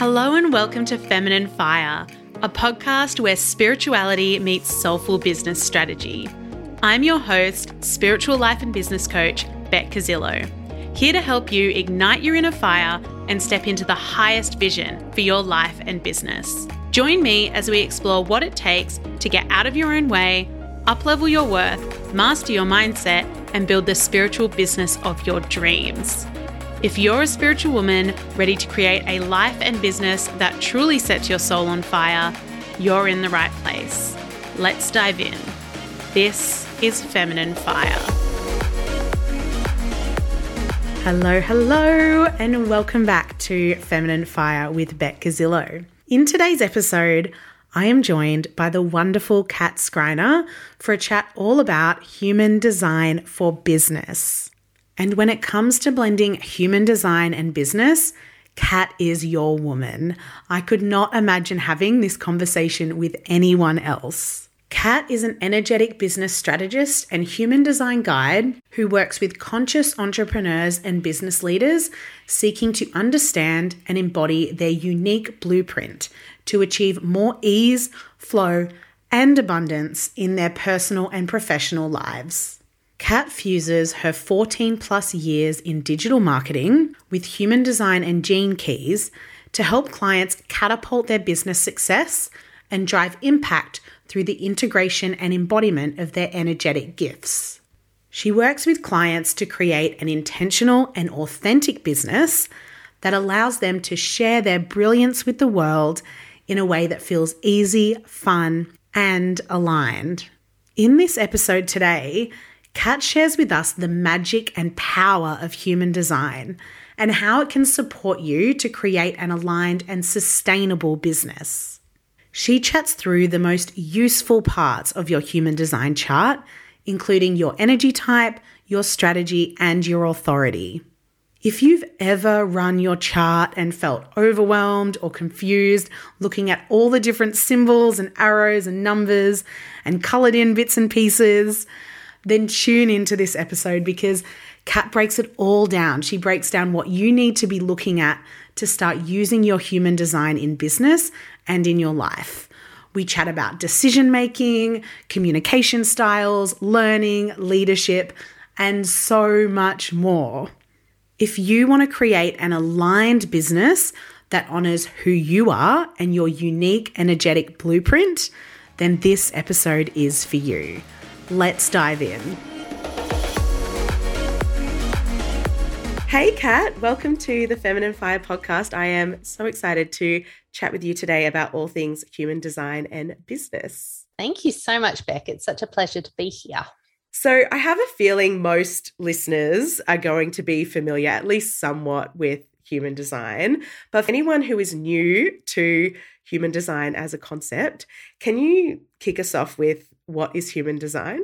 Hello and welcome to Feminine Fire, a podcast where spirituality meets soulful business strategy. I'm your host, spiritual life and business coach, Beck Casillo, here to help you ignite your inner fire and step into the highest vision for your life and business. Join me as we explore what it takes to get out of your own way, uplevel your worth, master your mindset, and build the spiritual business of your dreams. If you're a spiritual woman ready to create a life and business that truly sets your soul on fire, you're in the right place. Let's dive in. This is Feminine Fire. Hello, hello, and welcome back to Feminine Fire with Beck Casillo. In today's episode, I am joined by the wonderful Kat Schreiner for a chat all about human design for business. And when it comes to blending human design and business, Kat is your woman. I could not imagine having this conversation with anyone else. Kat is an energetic business strategist and human design guide who works with conscious entrepreneurs and business leaders seeking to understand and embody their unique blueprint to achieve more ease, flow, and abundance in their personal and professional lives. Kat fuses her 14 plus years in digital marketing with human design and gene keys to help clients catapult their business success and drive impact through the integration and embodiment of their energetic gifts. She works with clients to create an intentional and authentic business that allows them to share their brilliance with the world in a way that feels easy, fun, and aligned. In this episode today, Kat shares with us the magic and power of human design and how it can support you to create an aligned and sustainable business. She chats through the most useful parts of your human design chart, including your energy type, your strategy, and your authority. If you've ever run your chart and felt overwhelmed or confused looking at all the different symbols and arrows and numbers and colored in bits and pieces, then tune into this episode because Kat breaks it all down. She breaks down what you need to be looking at to start using your human design in business and in your life. We chat about decision making, communication styles, learning, leadership, and so much more. If you want to create an aligned business that honors who you are and your unique energetic blueprint, then this episode is for you. Let's dive in. Hey, Kat, welcome to the Feminine Fire podcast. I am so excited to chat with you today about all things human design and business. Thank you so much, Beck. It's such a pleasure to be here. So, I have a feeling most listeners are going to be familiar, at least somewhat, with human design. But for anyone who is new to human design as a concept, can you kick us off with what is human design?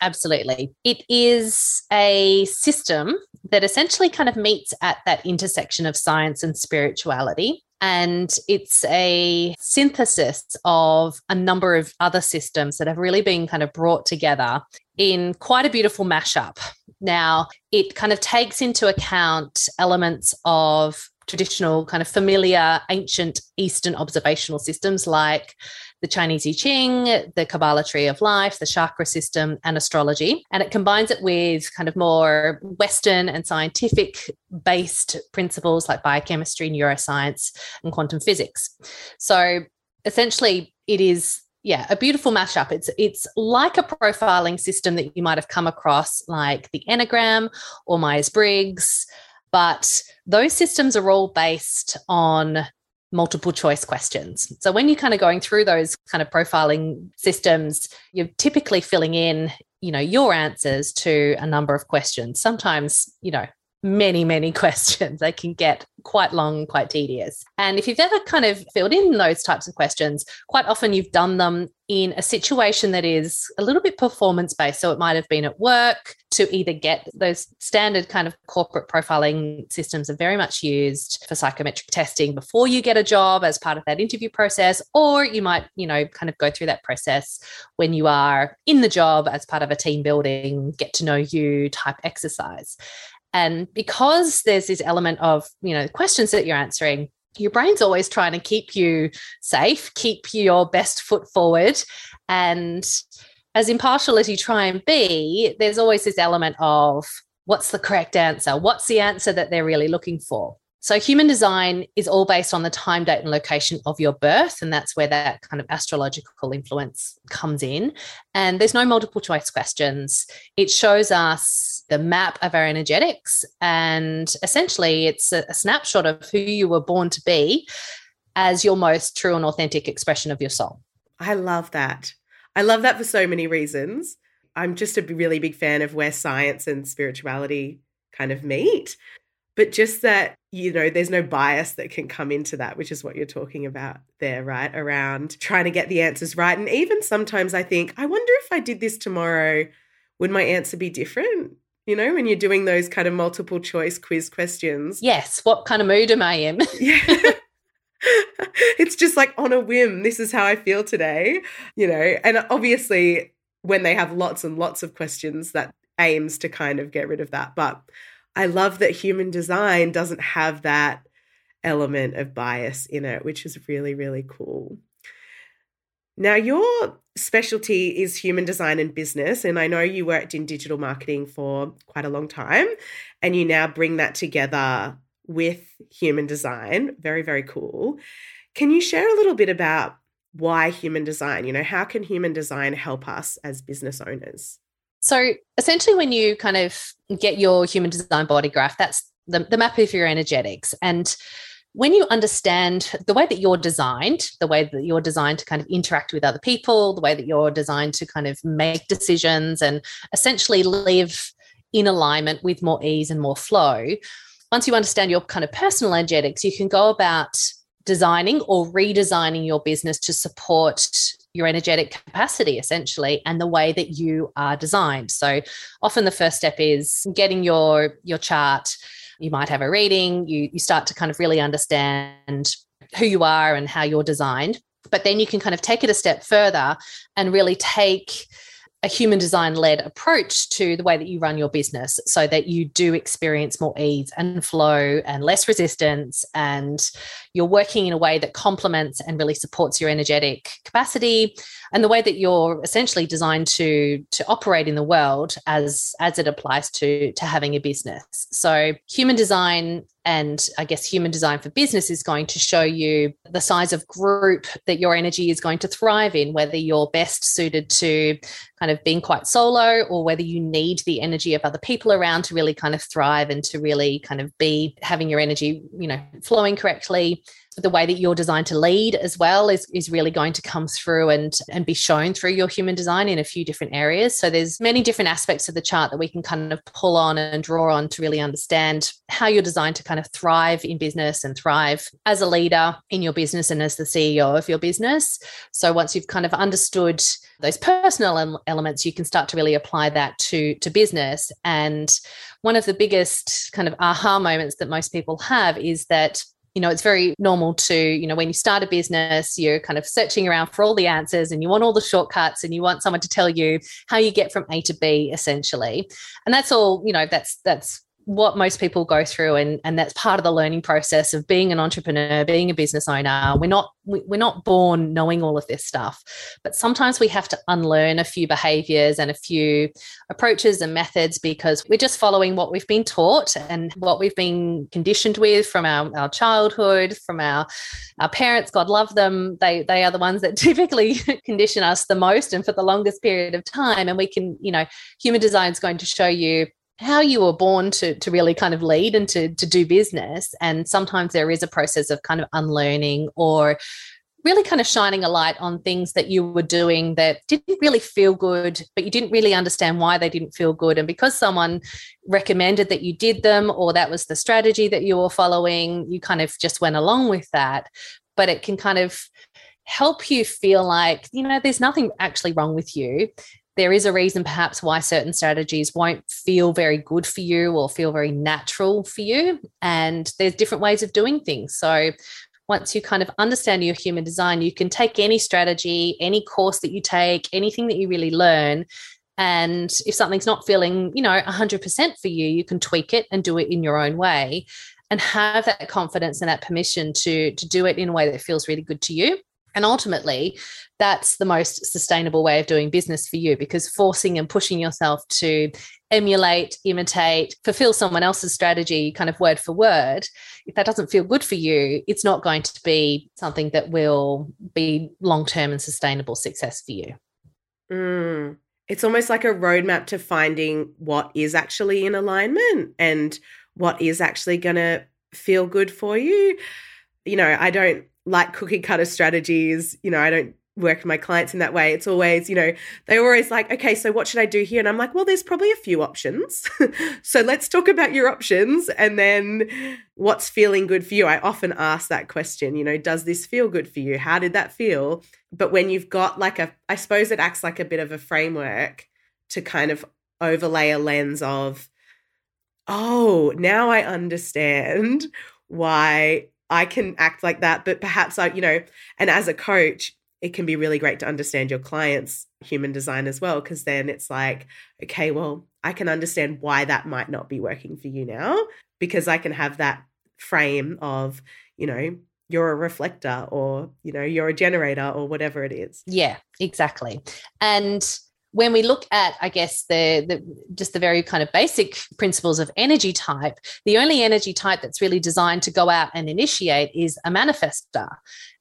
Absolutely. It is a system that essentially kind of meets at that intersection of science and spirituality. And it's a synthesis of a number of other systems that have really been kind of brought together in quite a beautiful mashup. Now, it kind of takes into account elements of traditional, kind of familiar, ancient Eastern observational systems like the Chinese I Ching, the Kabbalah tree of life, the chakra system, and astrology. And it combines it with kind of more Western and scientific based principles like biochemistry, neuroscience, and quantum physics. So essentially, it is yeah a beautiful mashup it's it's like a profiling system that you might have come across like the enneagram or myers-briggs but those systems are all based on multiple choice questions. So when you're kind of going through those kind of profiling systems, you're typically filling in, you know, your answers to a number of questions. Sometimes, you know, many, many questions. They can get quite long, quite tedious. And if you've ever kind of filled in those types of questions, quite often you've done them in a situation that is a little bit performance based. So it might have been at work to either get those standard kind of corporate profiling systems are very much used for psychometric testing before you get a job as part of that interview process, or you might, you know, kind of go through that process when you are in the job as part of a team building, get to know you type exercise. And because there's this element of, you know, questions that you're answering, your brain's always trying to keep you safe, keep your best foot forward. And as impartial as you try and be, there's always this element of what's the correct answer? What's the answer that they're really looking for? So, human design is all based on the time, date, and location of your birth. And that's where that kind of astrological influence comes in. And there's no multiple choice questions. It shows us the map of our energetics. And essentially, it's a, a snapshot of who you were born to be as your most true and authentic expression of your soul. I love that. I love that for so many reasons. I'm just a really big fan of where science and spirituality kind of meet but just that you know there's no bias that can come into that which is what you're talking about there right around trying to get the answers right. And even sometimes i think i wonder if i did this tomorrow would my answer be different? You know when you're doing those kind of multiple choice quiz questions. Yes what kind of mood am i in? Yeah. It's just like on a whim this is how i feel today you know? And obviously when they have lots and lots of questions that aims to kind of get rid of that. But I love that human design doesn't have that element of bias in it, which is really, really cool. Now, your specialty is human design and business, and I know you worked in digital marketing for quite a long time, and you now bring that together with human design. Very, very cool. Can you share a little bit about why human design? You know, how can human design help us as business owners? So essentially, when you kind of get your human design body graph, that's the, the map of your energetics. And when you understand the way that you're designed, the way that you're designed to kind of interact with other people, the way that you're designed to kind of make decisions and essentially live in alignment with more ease and more flow, once you understand your kind of personal energetics, you can go about designing or redesigning your business to support your energetic capacity essentially and the way that you are designed. So often the first step is getting your your chart. You might have a reading. You you start to kind of really understand who you are and how you're designed. But then you can kind of take it a step further and really take a human design led approach to the way that you run your business so that you do experience more ease and flow and less resistance and you're working in a way that complements and really supports your energetic capacity and the way that you're essentially designed to to operate in the world as as it applies to to having a business. So human design and I guess human design for business is going to show you the size of group that your energy is going to thrive in, whether you're best suited to kind of being quite solo or whether you need the energy of other people around to really kind of thrive and to really kind of be having your energy, you know, flowing correctly the way that you're designed to lead as well is, is really going to come through and and be shown through your human design in a few different areas. So there's many different aspects of the chart that we can kind of pull on and draw on to really understand how you're designed to kind of thrive in business and thrive as a leader in your business and as the CEO of your business. So once you've kind of understood those personal elements you can start to really apply that to to business. And one of the biggest kind of aha moments that most people have is that you know, it's very normal to, you know, when you start a business, you're kind of searching around for all the answers and you want all the shortcuts and you want someone to tell you how you get from A to B essentially. And that's all, you know, that's that's what most people go through and and that's part of the learning process of being an entrepreneur being a business owner. We're not we're not born knowing all of this stuff but sometimes we have to unlearn a few behaviors and a few approaches and methods because we're just following what we've been taught and what we've been conditioned with from our, our childhood from our our parents. God love them. They they are the ones that typically condition us the most and for the longest period of time. And we can you know human design is going to show you how you were born to to really kind of lead and to to do business and sometimes there is a process of kind of unlearning or really kind of shining a light on things that you were doing that didn't really feel good, but you didn't really understand why they didn't feel good. And because someone recommended that you did them, or that was the strategy that you were following, you kind of just went along with that. But it can kind of help you feel like, you know, there's nothing actually wrong with you there is a reason perhaps why certain strategies won't feel very good for you or feel very natural for you. And there's different ways of doing things. So once you kind of understand your human design, you can take any strategy, any course that you take, anything that you really learn. And if something's not feeling, you know, 100% for you, you can tweak it and do it in your own way. and have that confidence and that permission to to do it in a way that feels really good to you and ultimately, that's the most sustainable way of doing business for you because forcing and pushing yourself to emulate, imitate, fulfill someone else's strategy, kind of word for word, if that doesn't feel good for you, it's not going to be something that will be long term and sustainable success for you. Mm. It's almost like a roadmap to finding what is actually in alignment and what is actually going to feel good for you. You know, I don't like cookie cutter strategies. You know, I don't work with my clients in that way. It's always, you know, they're always like, okay, so what should I do here? And I'm like, well, there's probably a few options. so let's talk about your options and then what's feeling good for you. I often ask that question, you know, does this feel good for you? How did that feel? But when you've got like a, I suppose it acts like a bit of a framework to kind of overlay a lens of, oh, now I understand why I can act like that, but perhaps I, you know, and as a coach, it can be really great to understand your client's human design as well, because then it's like, okay, well, I can understand why that might not be working for you now, because I can have that frame of, you know, you're a reflector or, you know, you're a generator or whatever it is. Yeah, exactly. And when we look at i guess the, the just the very kind of basic principles of energy type the only energy type that's really designed to go out and initiate is a manifestor.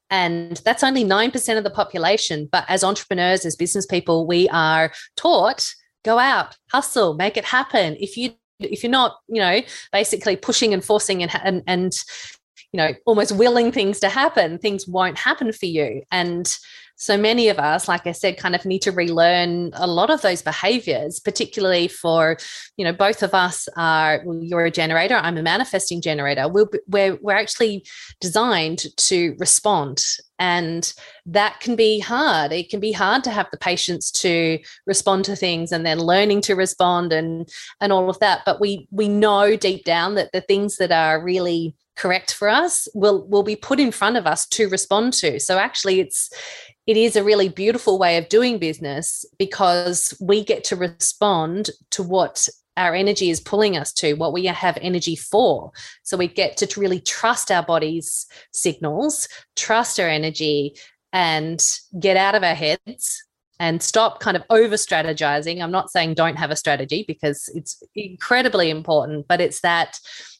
and that's only 9% of the population. But as entrepreneurs as business people we are taught go out hustle make it happen. If you if you're not you know basically pushing and forcing and and, and you know almost willing things to happen things won't happen for you. And so many of us, like I said, kind of need to relearn a lot of those behaviors, particularly for, you know, both of us are, well, you're a generator, I'm a manifesting generator. We're, we're, we're actually designed to respond. And that can be hard. It can be hard to have the patience to respond to things and then learning to respond and and all of that. But we we know deep down that the things that are really correct for us will will be put in front of us to respond to so actually it's it is a really beautiful way of doing business because we get to respond to what our energy is pulling us to, what we have energy for. So we get to really trust our body's signals, trust our energy, and get out of our heads and stop kind of over strategizing. I'm not saying don't have a strategy because it's incredibly important, but it's that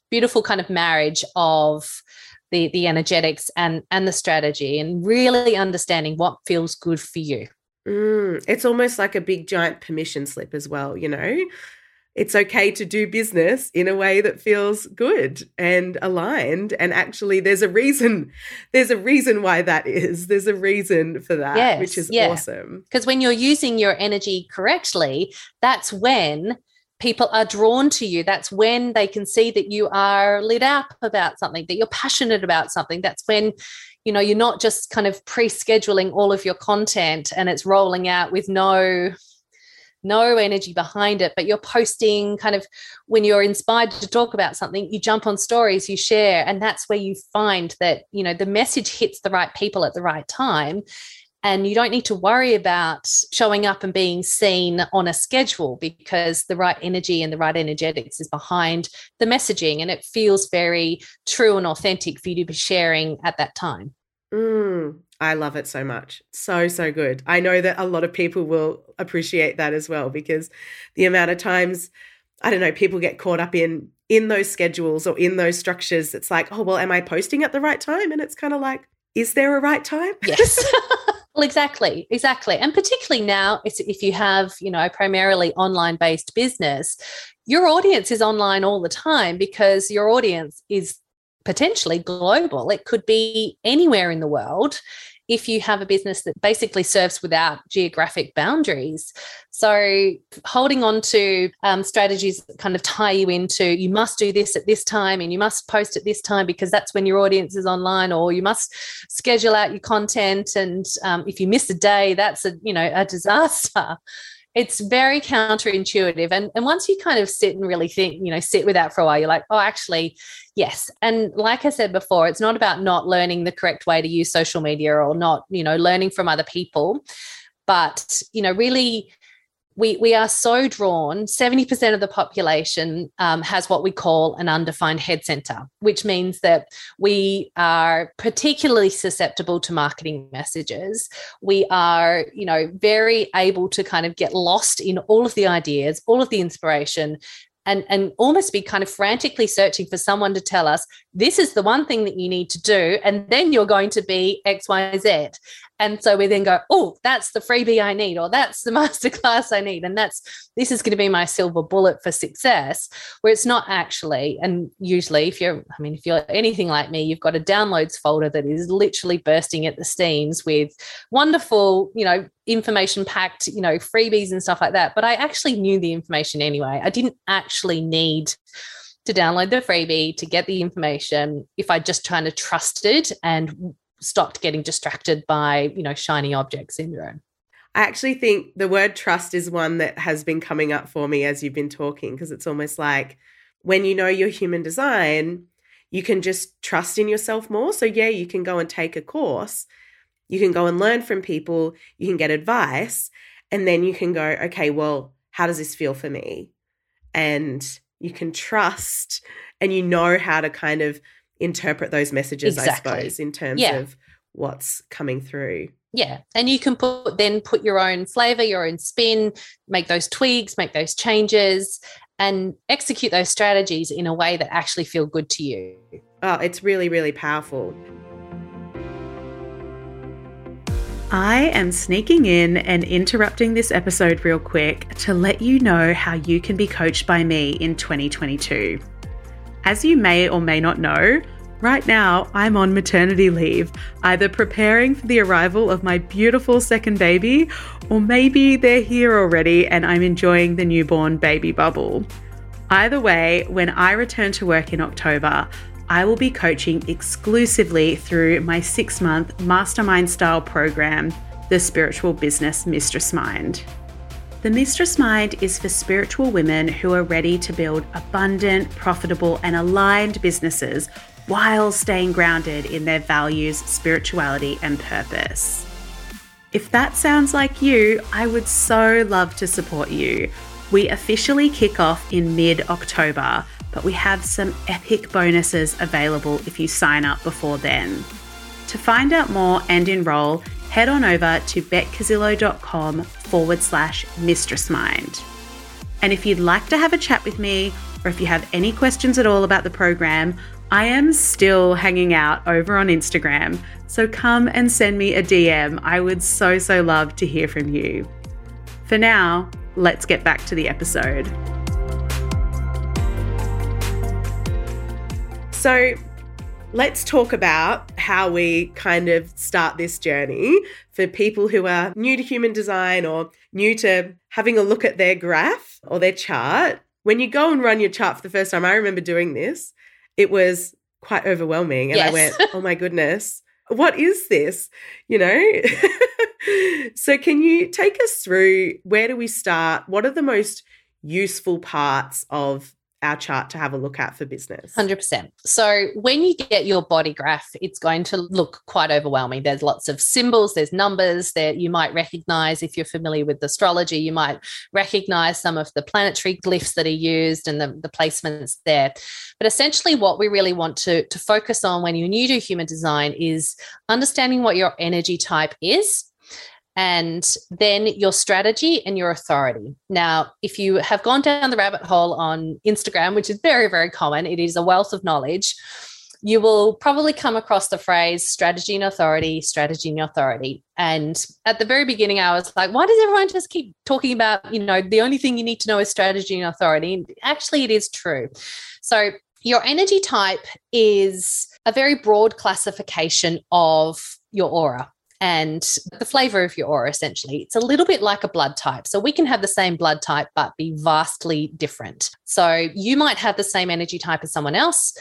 beautiful kind of marriage of the the energetics and and the strategy and really understanding what feels good for you. Mm, it's almost like a big giant permission slip as well you know? It's okay to do business in a way that feels good and aligned and actually there's a reason there's a reason why that is. There's a reason for that yes, which is yeah. awesome. Because when you're using your energy correctly that's when people are drawn to you. That's when they can see that you are lit up about something, that you're passionate about something. That's when, you know, you're not just kind of pre-scheduling all of your content and it's rolling out with no no energy behind it but you're posting kind of when you're inspired to talk about something you jump on stories you share and that's where you find that you know the message hits the right people at the right time and you don't need to worry about showing up and being seen on a schedule because the right energy and the right energetics is behind the messaging and it feels very true and authentic for you to be sharing at that time. Mm, I love it so much. So, so good. I know that a lot of people will appreciate that as well because the amount of times, I don't know, people get caught up in in those schedules or in those structures. It's like, oh, well, am I posting at the right time? And it's kind of like, is there a right time? Yes. Well, exactly, exactly. And particularly now, if you have, you know, primarily online based business, your audience is online all the time because your audience is potentially global. It could be anywhere in the world if you have a business that basically serves without geographic boundaries. So, holding on to um, strategies that kind of tie you into you must do this at this time and you must post at this time because that's when your audience is online, or you must schedule out your content. And um, if you miss a day, that's a you know a disaster it's very counterintuitive. And and once you kind of sit and really think you know sit with that for a while you're like oh actually yes. And like i said before it's not about not learning the correct way to use social media or not you know learning from other people but you know really we, we are so drawn. 70% of the population um, has what we call an undefined head center which means that we are particularly susceptible to marketing messages. We are you know very able to kind of get lost in all of the ideas all of the inspiration and and almost be kind of frantically searching for someone to tell us this is the one thing that you need to do and then you're going to be xyz and so we then go oh that's the freebie i need or that's the masterclass i need and that's this is going to be my silver bullet for success where it's not actually and usually if you're i mean if you're anything like me you've got a downloads folder that is literally bursting at the seams with wonderful you know information packed, you know, freebies and stuff like that. But I actually knew the information anyway. I didn't actually need to download the freebie to get the information if I just kind of trusted and stopped getting distracted by, you know, shiny object syndrome. I actually think the word trust is one that has been coming up for me as you've been talking because it's almost like when you know your human design, you can just trust in yourself more. So, yeah, you can go and take a course you can go and learn from people, you can get advice, and then you can go, okay, well, how does this feel for me? And you can trust and you know how to kind of interpret those messages, exactly. I suppose, in terms yeah. of what's coming through. Yeah. And you can put then put your own flavor, your own spin, make those tweaks, make those changes, and execute those strategies in a way that actually feel good to you. Oh, it's really, really powerful. I am sneaking in and interrupting this episode real quick to let you know how you can be coached by me in 2022. As you may or may not know, right now I'm on maternity leave, either preparing for the arrival of my beautiful second baby, or maybe they're here already and I'm enjoying the newborn baby bubble. Either way, when I return to work in October, I will be coaching exclusively through my six month mastermind style program, The Spiritual Business Mistress Mind. The Mistress Mind is for spiritual women who are ready to build abundant, profitable, and aligned businesses while staying grounded in their values, spirituality, and purpose. If that sounds like you, I would so love to support you. We officially kick off in mid October but we have some epic bonuses available if you sign up before then. To find out more and enroll, head on over to beckcazzillo.com forward slash mistress mind. And if you'd like to have a chat with me, or if you have any questions at all about the program, I am still hanging out over on Instagram, so come and send me a DM. I would so, so love to hear from you. For now, let's get back to the episode. So let's talk about how we kind of start this journey for people who are new to human design or new to having a look at their graph or their chart. When you go and run your chart for the first time, I remember doing this, it was quite overwhelming. And yes. I went, oh my goodness, what is this? You know? so, can you take us through where do we start? What are the most useful parts of our chart to have a look at for business. 100%. So when you get your body graph, it's going to look quite overwhelming. There's lots of symbols, there's numbers that you might recognize if you're familiar with astrology. You might recognize some of the planetary glyphs that are used and the, the placements there. But essentially, what we really want to, to focus on when you're new to human design is understanding what your energy type is and then your strategy and your authority. Now, if you have gone down the rabbit hole on Instagram, which is very, very common, it is a wealth of knowledge. You will probably come across the phrase strategy and authority, strategy and authority. And at the very beginning, I was like, why does everyone just keep talking about, you know, the only thing you need to know is strategy and authority? And actually, it is true. So, your energy type is a very broad classification of your aura and the flavor of your aura, essentially. It's a little bit like a blood type. So we can have the same blood type, but be vastly different. So you might have the same energy type as someone else,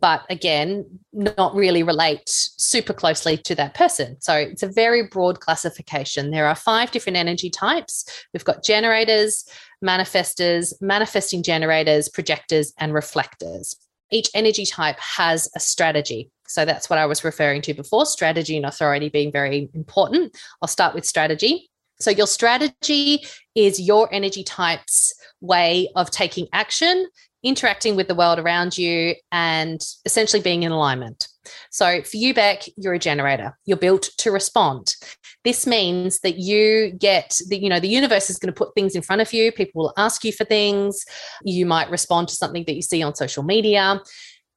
but again, not really relate super closely to that person. So it's a very broad classification. There are five different energy types. We've got generators, manifestors, manifesting generators, projectors, and reflectors each energy type has a strategy. So that's what I was referring to before strategy and authority being very important. I'll start with strategy. So, your strategy is your energy type's way of taking action, interacting with the world around you, and essentially being in alignment. So, for you, Beck, you're a generator. You're built to respond. This means that you get the, you know, the universe is going to put things in front of you. People will ask you for things. You might respond to something that you see on social media.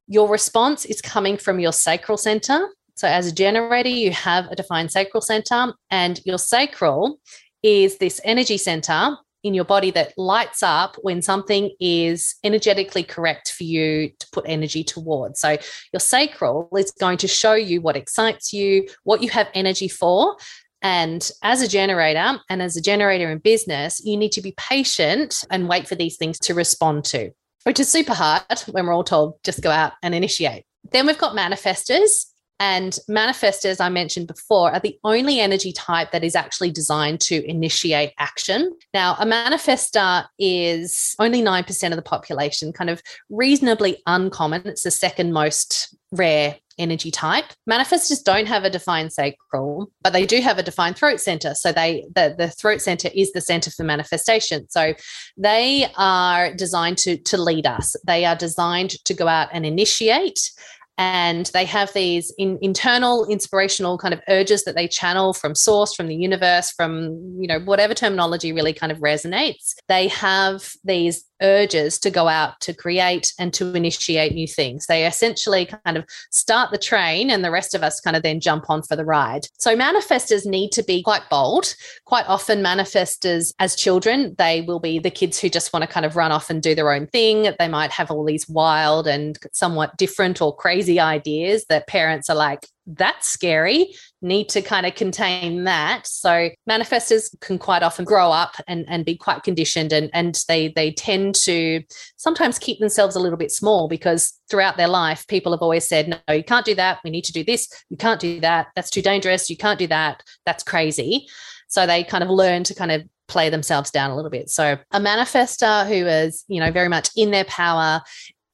Your response is coming from your sacral center. So, as a generator, you have a defined sacral center, and your sacral is this energy center in your body that lights up when something is energetically correct for you to put energy towards. So, your sacral is going to show you what excites you, what you have energy for. And as a generator and as a generator in business, you need to be patient and wait for these things to respond to, which is super hard when we're all told just go out and initiate. Then we've got manifestors. And manifestors, I mentioned before, are the only energy type that is actually designed to initiate action. Now, a manifestor is only 9% of the population, kind of reasonably uncommon. It's the second most rare energy type. Manifestors don't have a defined sacral, but they do have a defined throat center. So they the, the throat center is the center for manifestation. So they are designed to to lead us. They are designed to go out and initiate and they have these in, internal inspirational kind of urges that they channel from source from the universe from you know whatever terminology really kind of resonates. They have these urges to go out to create and to initiate new things. They essentially kind of start the train and the rest of us kind of then jump on for the ride. So manifestors need to be quite bold. Quite often, manifestors as children, they will be the kids who just want to kind of run off and do their own thing. They might have all these wild and somewhat different or crazy ideas that parents are like, that's scary. Need to kind of contain that. So manifestors can quite often grow up and, and be quite conditioned and, and they they tend to sometimes keep themselves a little bit small because throughout their life people have always said no you can't do that. We need to do this. You can't do that. That's too dangerous. You can't do that. That's crazy. So they kind of learn to kind of play themselves down a little bit. So a manifestor who is, you know, very much in their power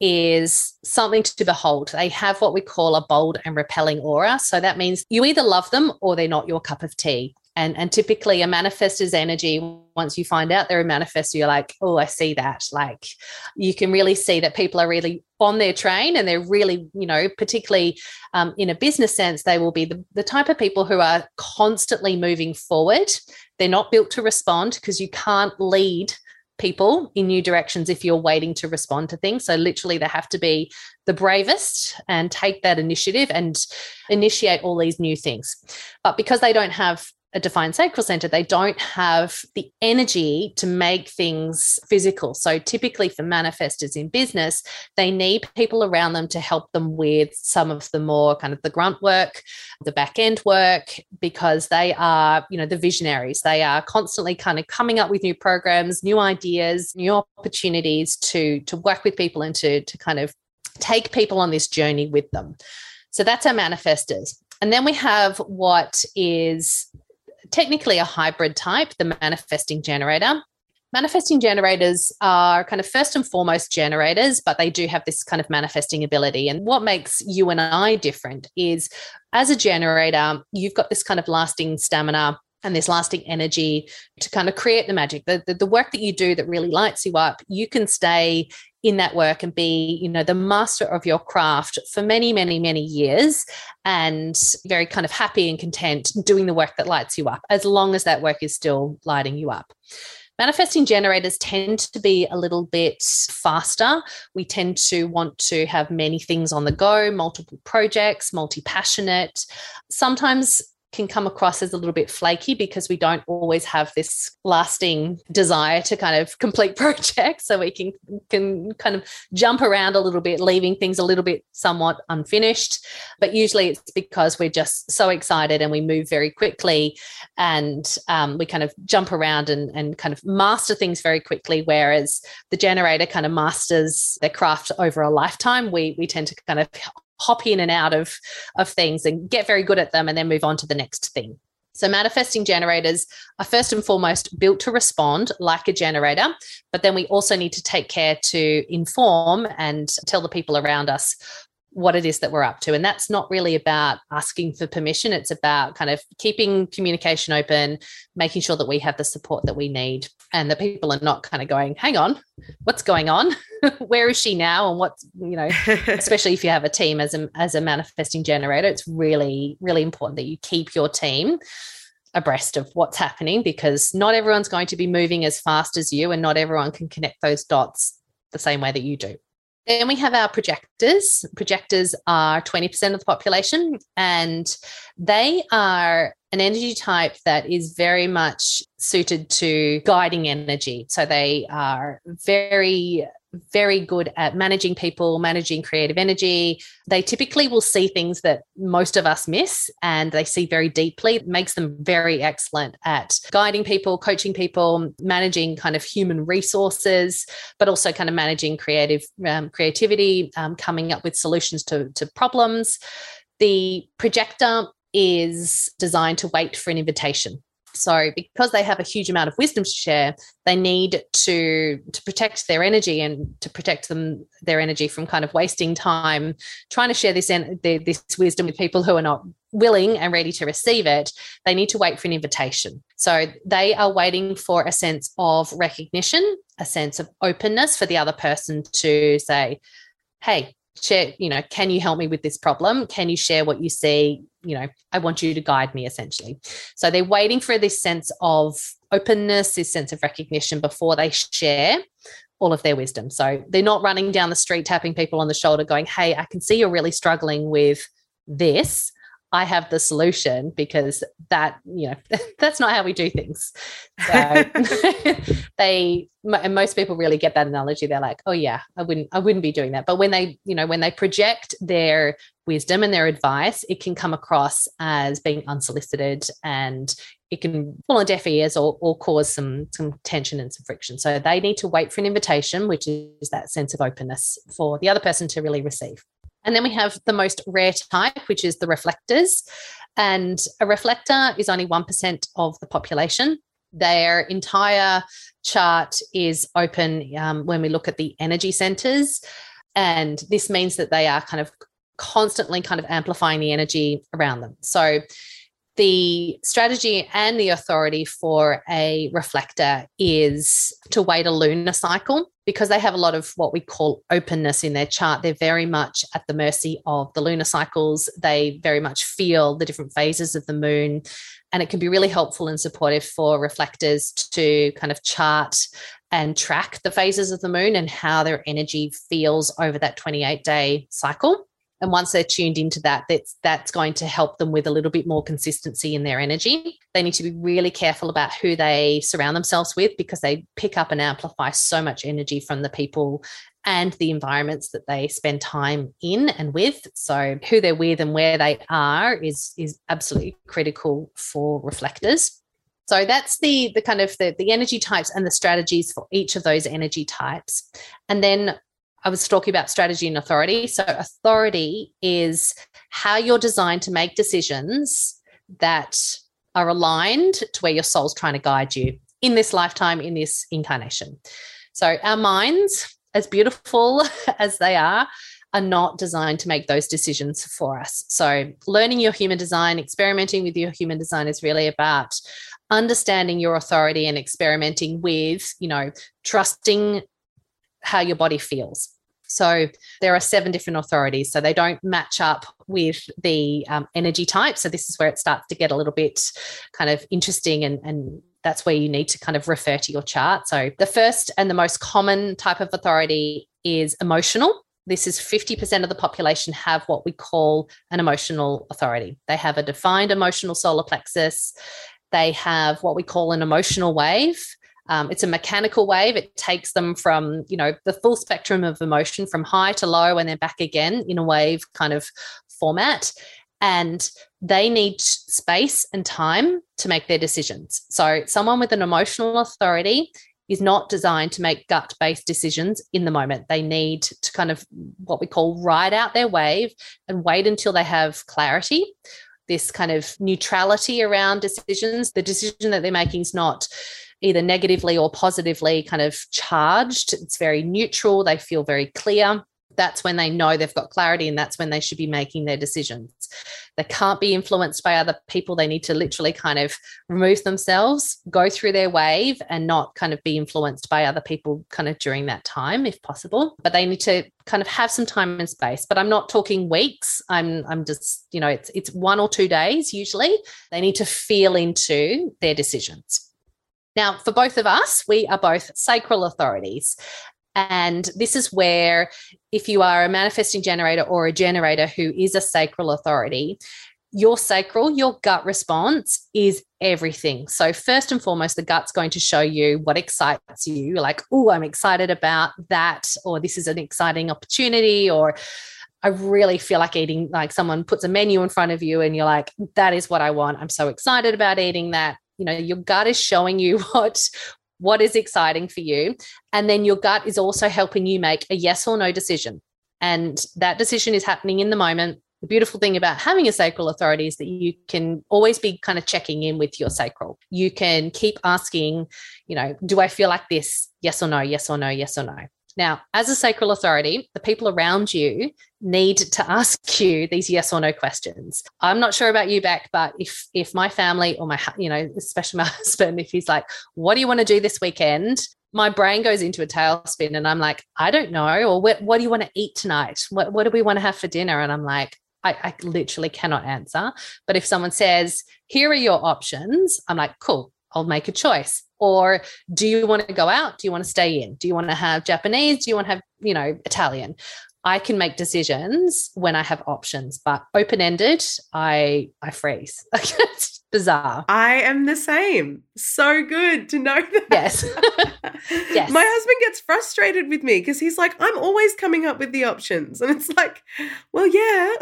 is something to behold. They have what we call a bold and repelling aura. So that means you either love them or they're not your cup of tea. And, and typically a manifestor's energy, once you find out they're a manifestor, you're like, oh, I see that. Like you can really see that people are really on their train and they're really, you know, particularly um, in a business sense, they will be the, the type of people who are constantly moving forward. They're not built to respond because you can't lead people in new directions if you're waiting to respond to things. So, literally, they have to be the bravest and take that initiative and initiate all these new things. But because they don't have a defined sacral center, they don't have the energy to make things physical. So, typically for manifestors in business, they need people around them to help them with some of the more kind of the grunt work, the back end work, because they are, you know, the visionaries. They are constantly kind of coming up with new programs, new ideas, new opportunities to to work with people and to to kind of take people on this journey with them. So that's our manifestors. And then we have what is technically a hybrid type, the manifesting generator. Manifesting generators are kind of first and foremost generators, but they do have this kind of manifesting ability. And what makes you and I different is as a generator, you've got this kind of lasting stamina and this lasting energy to kind of create the magic the, the, the, work that you do that really lights you up you can stay in that work and be you know the master of your craft for many many many years and very kind of happy and content doing the work that lights you up as long as that work is still lighting you up Manifesting generators tend to be a little bit faster. We tend to want to have many things on the go, multiple projects, multi passionate. Sometimes can come across as a little bit flaky because we don't always have this lasting desire to kind of complete projects. So we can can kind of jump around a little bit leaving things a little bit somewhat unfinished. But usually it's because we're just so excited and we move very quickly and um, we kind of jump around and, and kind of master things very quickly. Whereas the generator kind of masters their craft over a lifetime we we tend to kind of hop in and out of of things and get very good at them and then move on to the next thing. So, manifesting generators are first and foremost built to respond like a generator, but then we also need to take care to inform and tell the people around us what it is that we're up to. And that's not really about asking for permission. It's about kind of keeping communication open, making sure that we have the support that we need and that people are not kind of going, hang on, what's going on? Where is she now? And what's, you know, especially if you have a team as a, as a manifesting generator, it's really, really important that you keep your team abreast of what's happening because not everyone's going to be moving as fast as you and not everyone can connect those dots the same way that you do. Then we have our projectors. Projectors are 20% of the population, and they are an energy type that is very much suited to guiding energy. So they are very very good at managing people, managing creative energy. They typically will see things that most of us miss and they see very deeply. It makes them very excellent at guiding people, coaching people, managing kind of human resources, but also kind of managing creative um, creativity, um, coming up with solutions to, to problems. The projector is designed to wait for an invitation. So, because they have a huge amount of wisdom to share, they need to to protect their energy and to protect them their energy from kind of wasting time trying to share this this wisdom with people who are not willing and ready to receive it. They need to wait for an invitation. So, they are waiting for a sense of recognition, a sense of openness for the other person to say, "Hey, share you know can you help me with this problem? Can you share what you see? You know i want you to guide me essentially. So they're waiting for this sense of openness this sense of recognition before they share all of their wisdom. So they're not running down the street tapping people on the shoulder going hey i can see you're really struggling with this I have the solution because that, you know, that's not how we do things. So they, and most people really get that analogy. They're like, oh yeah, I wouldn't, I wouldn't be doing that. But when they, you know, when they project their wisdom and their advice, it can come across as being unsolicited and it can fall on deaf ears or, or cause some, some tension and some friction. So they need to wait for an invitation, which is that sense of openness for the other person to really receive. And then we have the most rare type, which is the reflectors. And a reflector is only 1% of the population. Their entire chart is open um, when we look at the energy centers. And this means that they are kind of constantly kind of amplifying the energy around them. So the strategy and the authority for a reflector is to wait a lunar cycle because they have a lot of what we call openness in their chart. They're very much at the mercy of the lunar cycles. They very much feel the different phases of the moon. And it can be really helpful and supportive for reflectors to kind of chart and track the phases of the moon and how their energy feels over that 28 day cycle and once they're tuned into that that's that's going to help them with a little bit more consistency in their energy. They need to be really careful about who they surround themselves with because they pick up and amplify so much energy from the people and the environments that they spend time in and with. So who they're with and where they are is is absolutely critical for reflectors. So that's the the kind of the, the energy types and the strategies for each of those energy types. And then I was talking about strategy and authority. So, authority is how you're designed to make decisions that are aligned to where your soul's trying to guide you in this lifetime, in this incarnation. So, our minds, as beautiful as they are, are not designed to make those decisions for us. So, learning your human design, experimenting with your human design is really about understanding your authority and experimenting with, you know, trusting how your body feels. So there are seven different authorities. So they don't match up with the um, energy type. So this is where it starts to get a little bit kind of interesting and, and that's where you need to kind of refer to your chart. So the first and the most common type of authority is emotional. This is 50% of the population have what we call an emotional authority. They have a defined emotional solar plexus. They have what we call an emotional wave. Um, it's a mechanical wave. It takes them from, you know, the full spectrum of emotion from high to low and then back again in a wave kind of format. And they need space and time to make their decisions. So, someone with an emotional authority is not designed to make gut based decisions in the moment. They need to kind of what we call ride out their wave and wait until they have clarity this kind of neutrality around decisions. The decision that they're making is not either negatively or positively kind of charged. It's very neutral. They feel very clear. that's when they know they've got clarity and that's when they should be making their decisions. They can't be influenced by other people. They need to literally kind of remove themselves, go through their wave, and not kind of be influenced by other people kind of during that time, if possible. But they need to kind of have some time and space. But I'm not talking weeks. I'm I'm just, you know, it's it's one or two days usually. They need to feel into their decisions. Now, for both of us, we are both sacral authorities. And this is where, if you are a manifesting generator or a generator who is a sacral authority, your sacral, your gut response is everything. So, first and foremost, the gut's going to show you what excites you. You're like, oh, I'm excited about that, or this is an exciting opportunity, or I really feel like eating, like someone puts a menu in front of you and you're like, that is what I want. I'm so excited about eating that. You know, your gut is showing you what what is exciting for you. And then your gut is also helping you make a yes or no decision. And that decision is happening in the moment. The beautiful thing about having a sacral authority is that you can always be kind of checking in with your sacral. You can keep asking, you know, do I feel like this? Yes or no, yes or no, yes or no. Now, as a sacral authority, the people around you need to ask you these yes or no questions. I'm not sure about you, Beck, but if if my family or my you know, especially my husband, if he's like, "What do you want to do this weekend?" my brain goes into a tailspin, and I'm like, "I don't know," or "What what do you want to eat tonight? What what do we want to have for dinner?" And I'm like, I, I literally cannot answer. But if someone says, "Here are your options," I'm like, "Cool." I'll make a choice. Or do you want to go out? Do you want to stay in? Do you want to have Japanese? Do you want to have, you know, Italian? I can make decisions when I have options, but open ended, I I freeze. it's bizarre. I am the same. So good to know that. Yes. yes. My husband gets frustrated with me because he's like, I'm always coming up with the options. And it's like, well, yeah.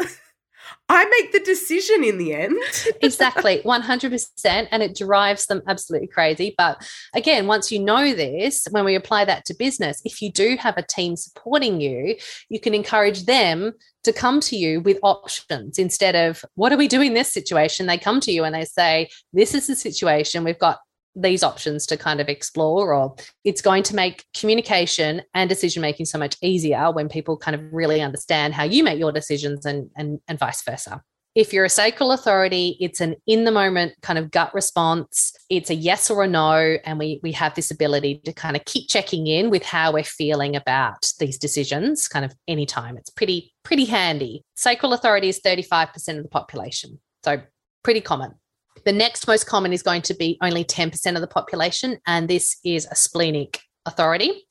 I make the decision in the end. exactly, 100%. And it drives them absolutely crazy. But again, once you know this, when we apply that to business, if you do have a team supporting you, you can encourage them to come to you with options instead of what do we do in this situation? They come to you and they say, This is the situation. We've got these options to kind of explore or it's going to make communication and decision making so much easier when people kind of really understand how you make your decisions and and, and vice versa. If you're a sacral authority it's an in the moment kind of gut response. It's a yes or a no and we we have this ability to kind of keep checking in with how we're feeling about these decisions kind of anytime. It's pretty pretty handy. Sacral authority is 35% of the population so pretty common the next most common is going to be only 10% of the population, and this is a splenic authority.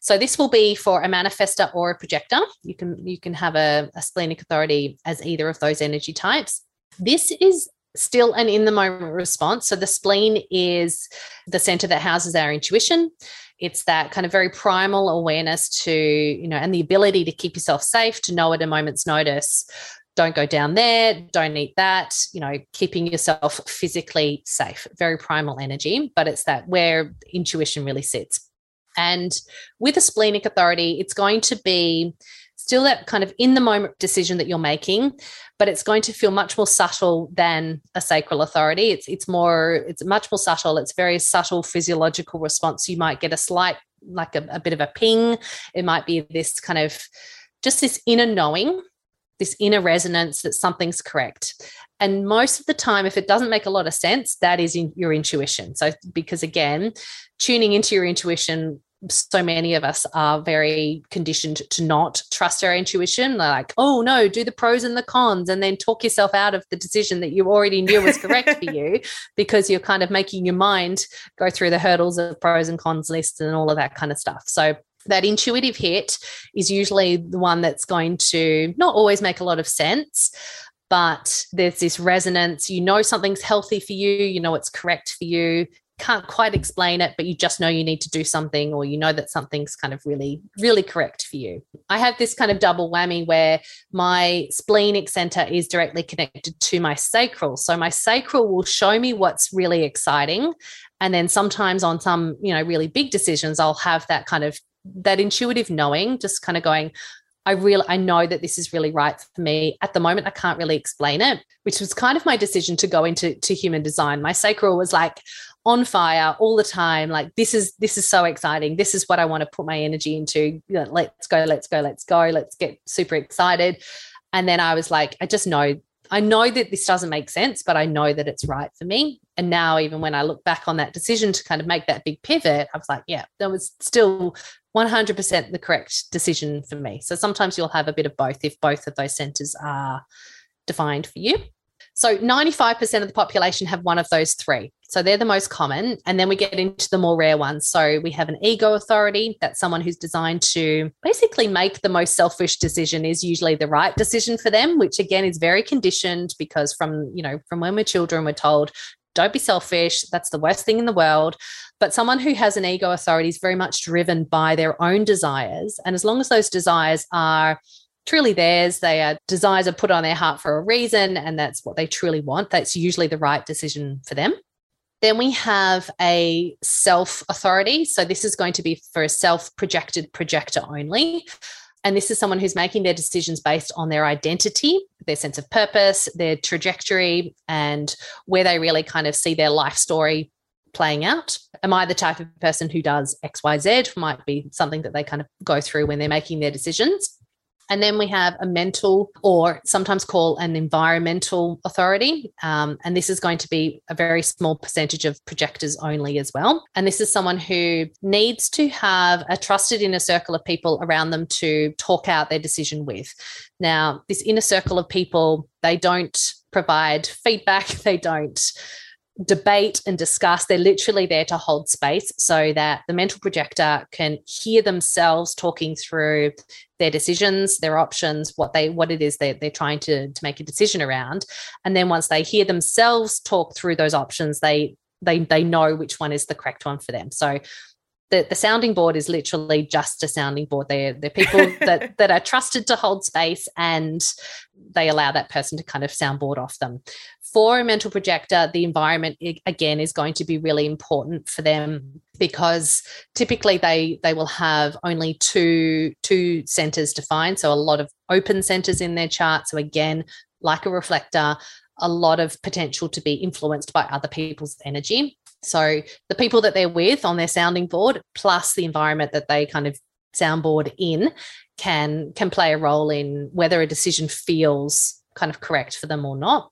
So this will be for a manifestor or a projector. You can you can have a, a splenic authority as either of those energy types. This is still an in the moment response. So the spleen is the center that houses our intuition. It's that kind of very primal awareness to, you know, and the ability to keep yourself safe, to know at a moment's notice don't go down there, don't eat that, you know, keeping yourself physically safe, very primal energy, but it's that where intuition really sits. And with a splenic authority, it's going to be still that kind of in the moment decision that you're making, but it's going to feel much more subtle than a sacral authority. It's it's more, it's much more subtle. It's very subtle physiological response. You might get a slight, like a, a bit of a ping. It might be this kind of just this inner knowing this inner resonance that something's correct. And most of the time, if it doesn't make a lot of sense, that is in your intuition. So, because again, tuning into your intuition, so many of us are very conditioned to not trust our intuition. like, oh no, do the pros and the cons, and then talk yourself out of the decision that you already knew was correct for you because you're kind of making your mind go through the hurdles of pros and cons lists and all of that kind of stuff. So, that intuitive hit is usually the one that's going to not always make a lot of sense but there's this resonance. You know something's healthy for you you know it's correct for you. Can't quite explain it but you just know you need to do something or you know that something's kind of really really correct for you. I have this kind of double whammy where my splenic center is directly connected to my sacral. So my sacral will show me what's really exciting and then sometimes on some you know really big decisions i'll have that kind of that intuitive knowing, just kind of going, I really I know that this is really right for me. At the moment, I can't really explain it, which was kind of my decision to go into to human design. My sacral was like, on fire all the time like this is this is so exciting this is what i want to put my energy into let's go let's go let's go let's get super excited and then i was like i just know I know that this doesn't make sense, but I know that it's right for me. And now, even when I look back on that decision to kind of make that big pivot, I was like, yeah, that was still 100% the correct decision for me. So sometimes you'll have a bit of both if both of those centers are defined for you. So 95% of the population have one of those three. So they're the most common. And then we get into the more rare ones. So we have an ego authority. That's someone who's designed to basically make the most selfish decision is usually the right decision for them, which again is very conditioned because from, you know, from when we're children, we're told, don't be selfish. That's the worst thing in the world. But someone who has an ego authority is very much driven by their own desires. And as long as those desires are truly theirs. They are desires are put on their heart for a reason, and that's what they truly want. That's usually the right decision for them. Then we have a self authority. So this is going to be for a self projected projector only. And this is someone who's making their decisions based on their identity, their sense of purpose, their trajectory, and where they really kind of see their life story playing out. Am I the type of person who does XYZ? Might be something that they kind of go through when they're making their decisions. And then we have a mental, or sometimes call an environmental authority. Um, and this is going to be a very small percentage of projectors only as well. And this is someone who needs to have a trusted inner circle of people around them to talk out their decision with. Now, this inner circle of people, they don't provide feedback, they don't debate and discuss. They're literally there to hold space so that the mental projector can hear themselves talking through their decisions, their options, what they what it is they, they're trying to, to make a decision around. And then once they hear themselves talk through those options, they they they know which one is the correct one for them. So the, the sounding board is literally just a sounding board. They're, they're people that, that are trusted to hold space and they allow that person to kind of soundboard off them. For a mental projector, the environment again is going to be really important for them because typically they they will have only two two centers defined, so a lot of open centers in their chart. So again, like a reflector, a lot of potential to be influenced by other people's energy. So the people that they're with on their sounding board, plus the environment that they kind of soundboard in, can can play a role in whether a decision feels kind of correct for them or not.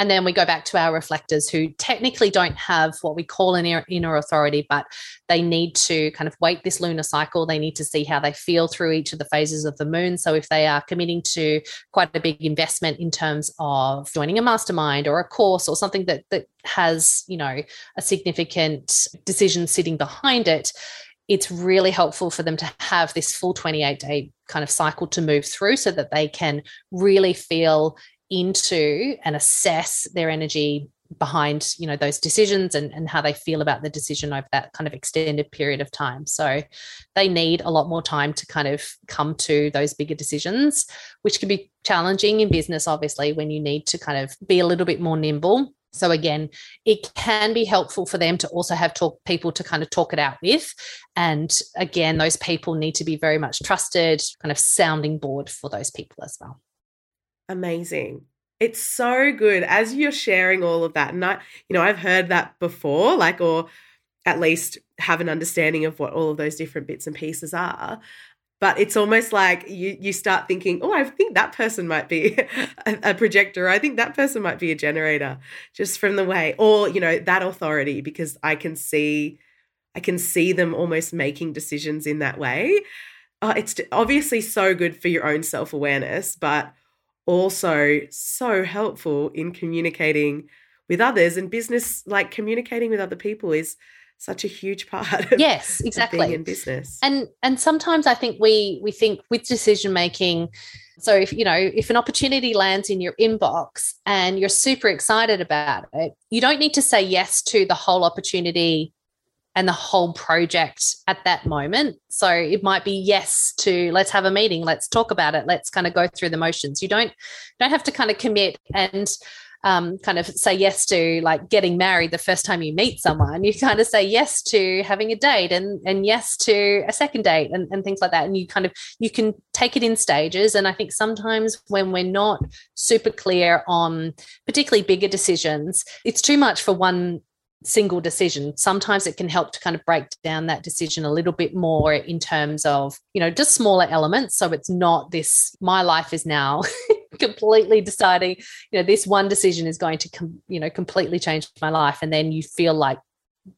And then we go back to our reflectors who technically don't have what we call an inner authority, but they need to kind of wait this lunar cycle. They need to see how they feel through each of the phases of the moon. So if they are committing to quite a big investment in terms of joining a mastermind or a course or something that that has, you know, a significant decision sitting behind it, it's really helpful for them to have this full 28 day kind of cycle to move through so that they can really feel into and assess their energy behind you know those decisions and, and how they feel about the decision over that kind of extended period of time. So they need a lot more time to kind of come to those bigger decisions which can be challenging in business obviously when you need to kind of be a little bit more nimble so again it can be helpful for them to also have talk people to kind of talk it out with and again those people need to be very much trusted kind of sounding board for those people as well amazing. It's so good as you're sharing all of that. And I, you know, I've heard that before, like, or at least have an understanding of what all of those different bits and pieces are. But it's almost like you you start thinking, oh, I think that person might be a, a projector. I think that person might be a generator, just from the way, or you know, that authority, because I can see, I can see them almost making decisions in that way. Uh, it's obviously so good for your own self awareness, but also so helpful in communicating with others and business like communicating with other people is such a huge part of, yes exactly being in business and and sometimes i think we we think with decision making so if you know if an opportunity lands in your inbox and you're super excited about it you don't need to say yes to the whole opportunity and the whole project at that moment. So it might be yes to let's have a meeting, let's talk about it, let's kind of go through the motions. You don't don't have to kind of commit and um, kind of say yes to like getting married the first time you meet someone. You kind of say yes to having a date and and yes to a second date and, and things like that. And you kind of you can take it in stages. And I think sometimes when we're not super clear on particularly bigger decisions, it's too much for one single decision. Sometimes it can help to kind of break down that decision a little bit more in terms of, you know, just smaller elements. So it's not this, my life is now completely deciding, you know, this one decision is going to, com- you know, completely change my life. And then you feel like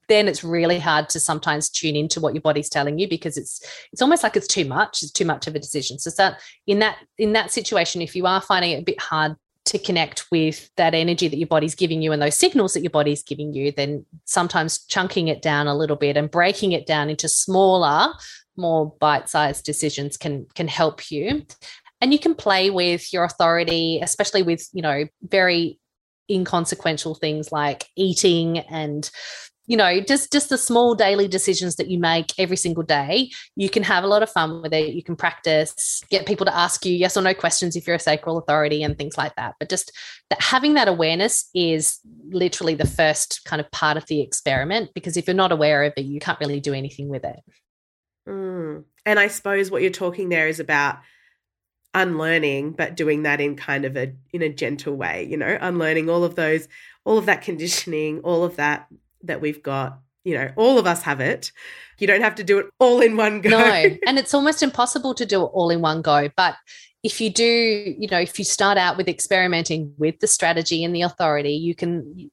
then it's really hard to sometimes tune into what your body's telling you because it's it's almost like it's too much it's too much of a decision so that in that in that situation if you are finding it a bit hard to connect with that energy that your body's giving you and those signals that your body's giving you, then sometimes chunking it down a little bit and breaking it down into smaller, more bite-sized decisions can can help you. And you can play with your authority, especially with, you know, very inconsequential things like eating and you know just just the small daily decisions that you make every single day. You can have a lot of fun with it. You can practice get people to ask you yes or no questions if you're a sacral authority and things like that. But just that having that awareness is literally the first kind of part of the experiment because if you're not aware of it you can't really do anything with it. Mm. and i suppose what you're talking there is about unlearning but doing that in kind of a in a gentle way you know unlearning all of those all of that conditioning all of that that we've got you know all of us have it. You don't have to do it all in one go. No and it's almost impossible to do it all in one go but if you do you know if you start out with experimenting with the strategy and the authority you can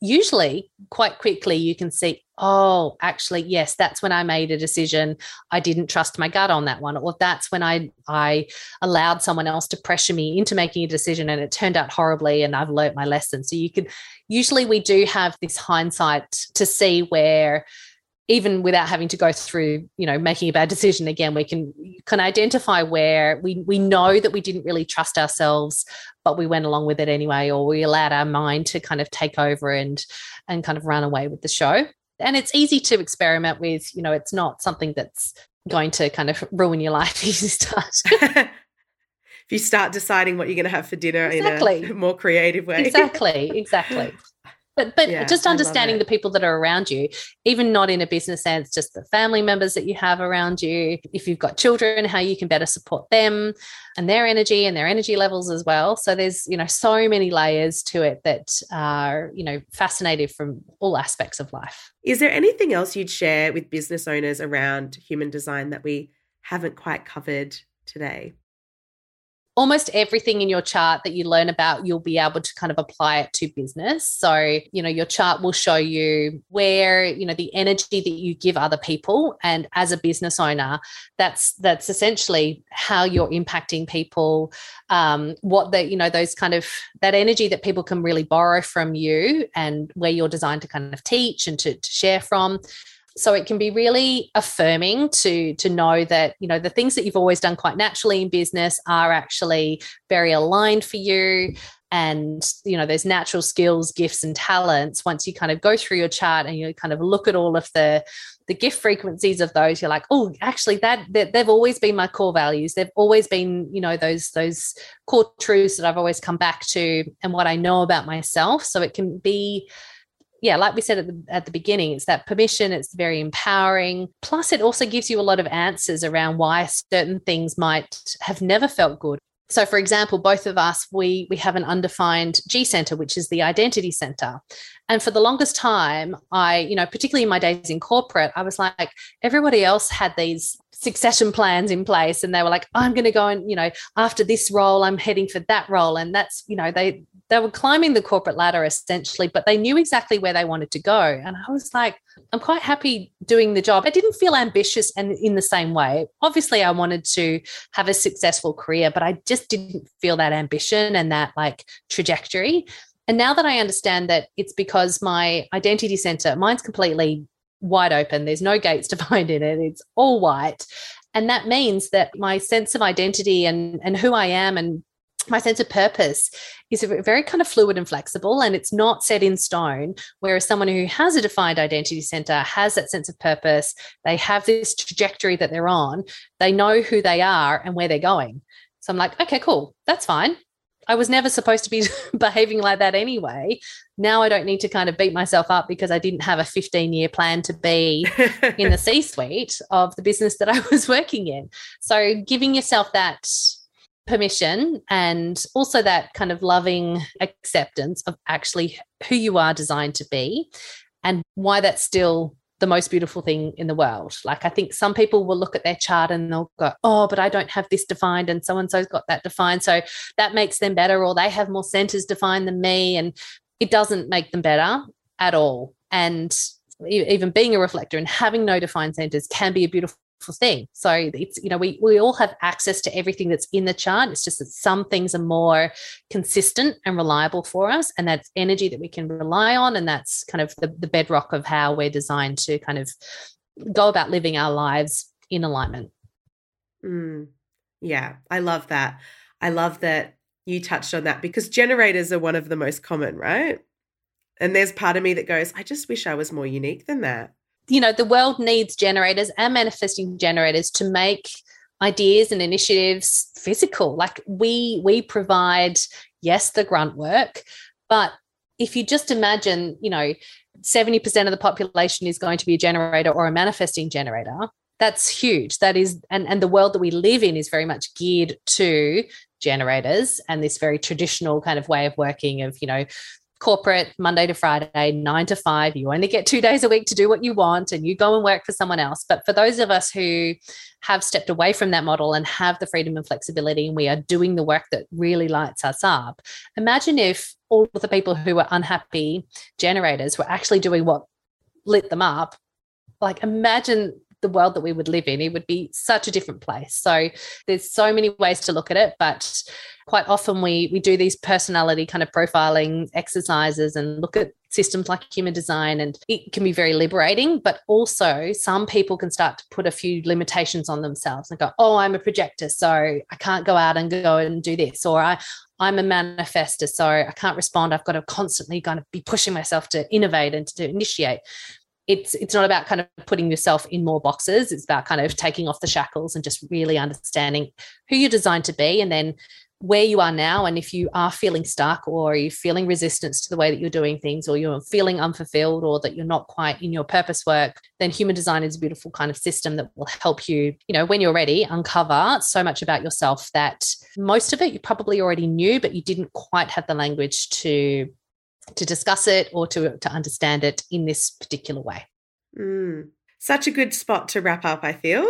usually quite quickly you can see oh actually yes that's when i made a decision. I didn't trust my gut on that one or that's when i i allowed someone else to pressure me into making a decision and it turned out horribly and i've learnt my lesson. So you can usually we do have this hindsight to see where even without having to go through you know making a bad decision again we can can identify where we we know that we didn't really trust ourselves but we went along with it anyway or we allowed our mind to kind of take over and and kind of run away with the show. And it's easy to experiment with you know it's not something that's going to kind of ruin your life if you start. If you start deciding what you're going to have for dinner exactly. in a more creative way. Exactly exactly but but yeah, just understanding the people that are around you even not in a business sense just the family members that you have around you if you've got children how you can better support them and their energy and their energy levels as well. So there's you know so many layers to it that are you know fascinating from all aspects of life. Is there anything else you'd share with business owners around human design that we haven't quite covered today almost everything in your chart that you learn about, you'll be able to kind of apply it to business. So, you know, your chart will show you where, you know, the energy that you give other people. And as a business owner, that's that's essentially how you're impacting people, um, what the, you know, those kind of that energy that people can really borrow from you and where you're designed to kind of teach and to, to share from so it can be really affirming to to know that you know the things that you've always done quite naturally in business are actually very aligned for you. And you know there's natural skills gifts and talents. Once you kind of go through your chart and you kind of look at all of the the gift frequencies of those you're like oh actually that, that they've always been my core values. They've always been you know those those core truths that i've always come back to and what i know about myself. So it can be yeah, like we said at the, at the beginning, it's that permission, it's very empowering. Plus, it also gives you a lot of answers around why certain things might have never felt good. So, for example, both of us, we, we have an undefined G center, which is the identity center. And for the longest time, I, you know, particularly in my days in corporate, I was like, everybody else had these succession plans in place and they were like i'm going to go and you know after this role i'm heading for that role. And that's you know they they were climbing the corporate ladder essentially but they knew exactly where they wanted to go. And i was like i'm quite happy doing the job. I didn't feel ambitious and in the same way. Obviously i wanted to have a successful career but i just didn't feel that ambition and that like trajectory. And now that I understand that it's because my identity center, mine's completely wide open. There's no gates to find in it. It's all white. And that means that my sense of identity and, and who I am and my sense of purpose is very kind of fluid and flexible and it's not set in stone whereas someone who has a defined identity center has that sense of purpose they have this trajectory that they're on they know who they are and where they're going so i'm like okay cool that's fine I was never supposed to be behaving like that anyway. Now I don't need to kind of beat myself up because I didn't have a 15 year plan to be in the C suite of the business that I was working in. So giving yourself that permission and also that kind of loving acceptance of actually who you are designed to be and why that's still the most beautiful thing in the world. Like I think some people will look at their chart and they'll go, "Oh, but I don't have this defined and so and so's got that defined." So that makes them better or they have more centers defined than me and it doesn't make them better at all. And even being a reflector and having no defined centers can be a beautiful thing. So it's, you know, we, we all have access to everything that's in the chart. It's just that some things are more consistent and reliable for us. And that's energy that we can rely on. And that's kind of the, the bedrock of how we're designed to kind of go about living our lives in alignment. Mm, yeah, I love that. I love that you touched on that because generators are one of the most common, right? And there's part of me that goes, I just wish I was more unique than that you know the world needs generators and manifesting generators to make ideas and initiatives physical. Like we we provide yes the grunt work but if you just imagine you know 70% of the population is going to be a generator or a manifesting generator that's huge. That is and and the world that we live in is very much geared to generators and this very traditional kind of way of working of you know corporate Monday to Friday, nine to five. You only get two days a week to do what you want and you go and work for someone else. But for those of us who have stepped away from that model and have the freedom and flexibility, and we are doing the work that really lights us up, imagine if all of the people who were unhappy generators were actually doing what lit them up. Like, imagine the world that we would live in, it would be such a different place. So there's so many ways to look at it, but quite often we we do these personality kind of profiling exercises and look at systems like human design and it can be very liberating but also some people can start to put a few limitations on themselves and go oh i'm a projector so i can't go out and go and do this or i i'm a manifestor so i can't respond i've got to constantly kind of be pushing myself to innovate and to initiate it's it's not about kind of putting yourself in more boxes. It's about kind of taking off the shackles and just really understanding who you're designed to be and then where you are now. And if you are feeling stuck or you're feeling resistance to the way that you're doing things or you're feeling unfulfilled or that you're not quite in your purpose work then human design is a beautiful kind of system that will help you you know when you're ready uncover so much about yourself that most of it you probably already knew but you didn't quite have the language to to discuss it or to, to understand it in this particular way. Mm. Such a good spot to wrap up, I feel.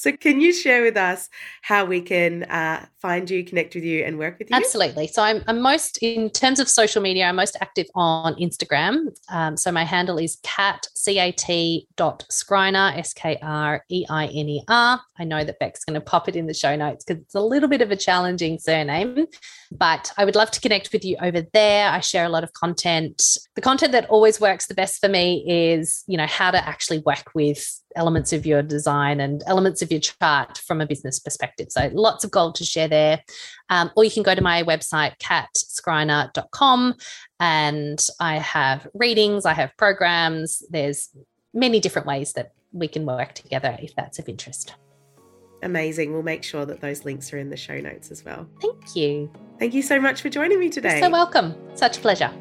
So, can you share with us how we can uh, find you, connect with you, and work with you? Absolutely. So, I'm, I'm most, in terms of social media, I'm most active on Instagram. Um, so, my handle is cat, C A T dot Skreiner, S K R E I N E R. I know that Beck's going to pop it in the show notes because it's a little bit of a challenging surname, but I would love to connect with you over there. I share a lot of content. The content that always works the best for me is, you know, how to actually work with elements of your design and elements of your chart from a business perspective. So lots of gold to share there. Um, or you can go to my website, catskreiner.com, and I have readings, I have programs. There's many different ways that we can work together if that's of interest. Amazing. We'll make sure that those links are in the show notes as well. Thank you. Thank you so much for joining me today. You're so welcome. Such a pleasure.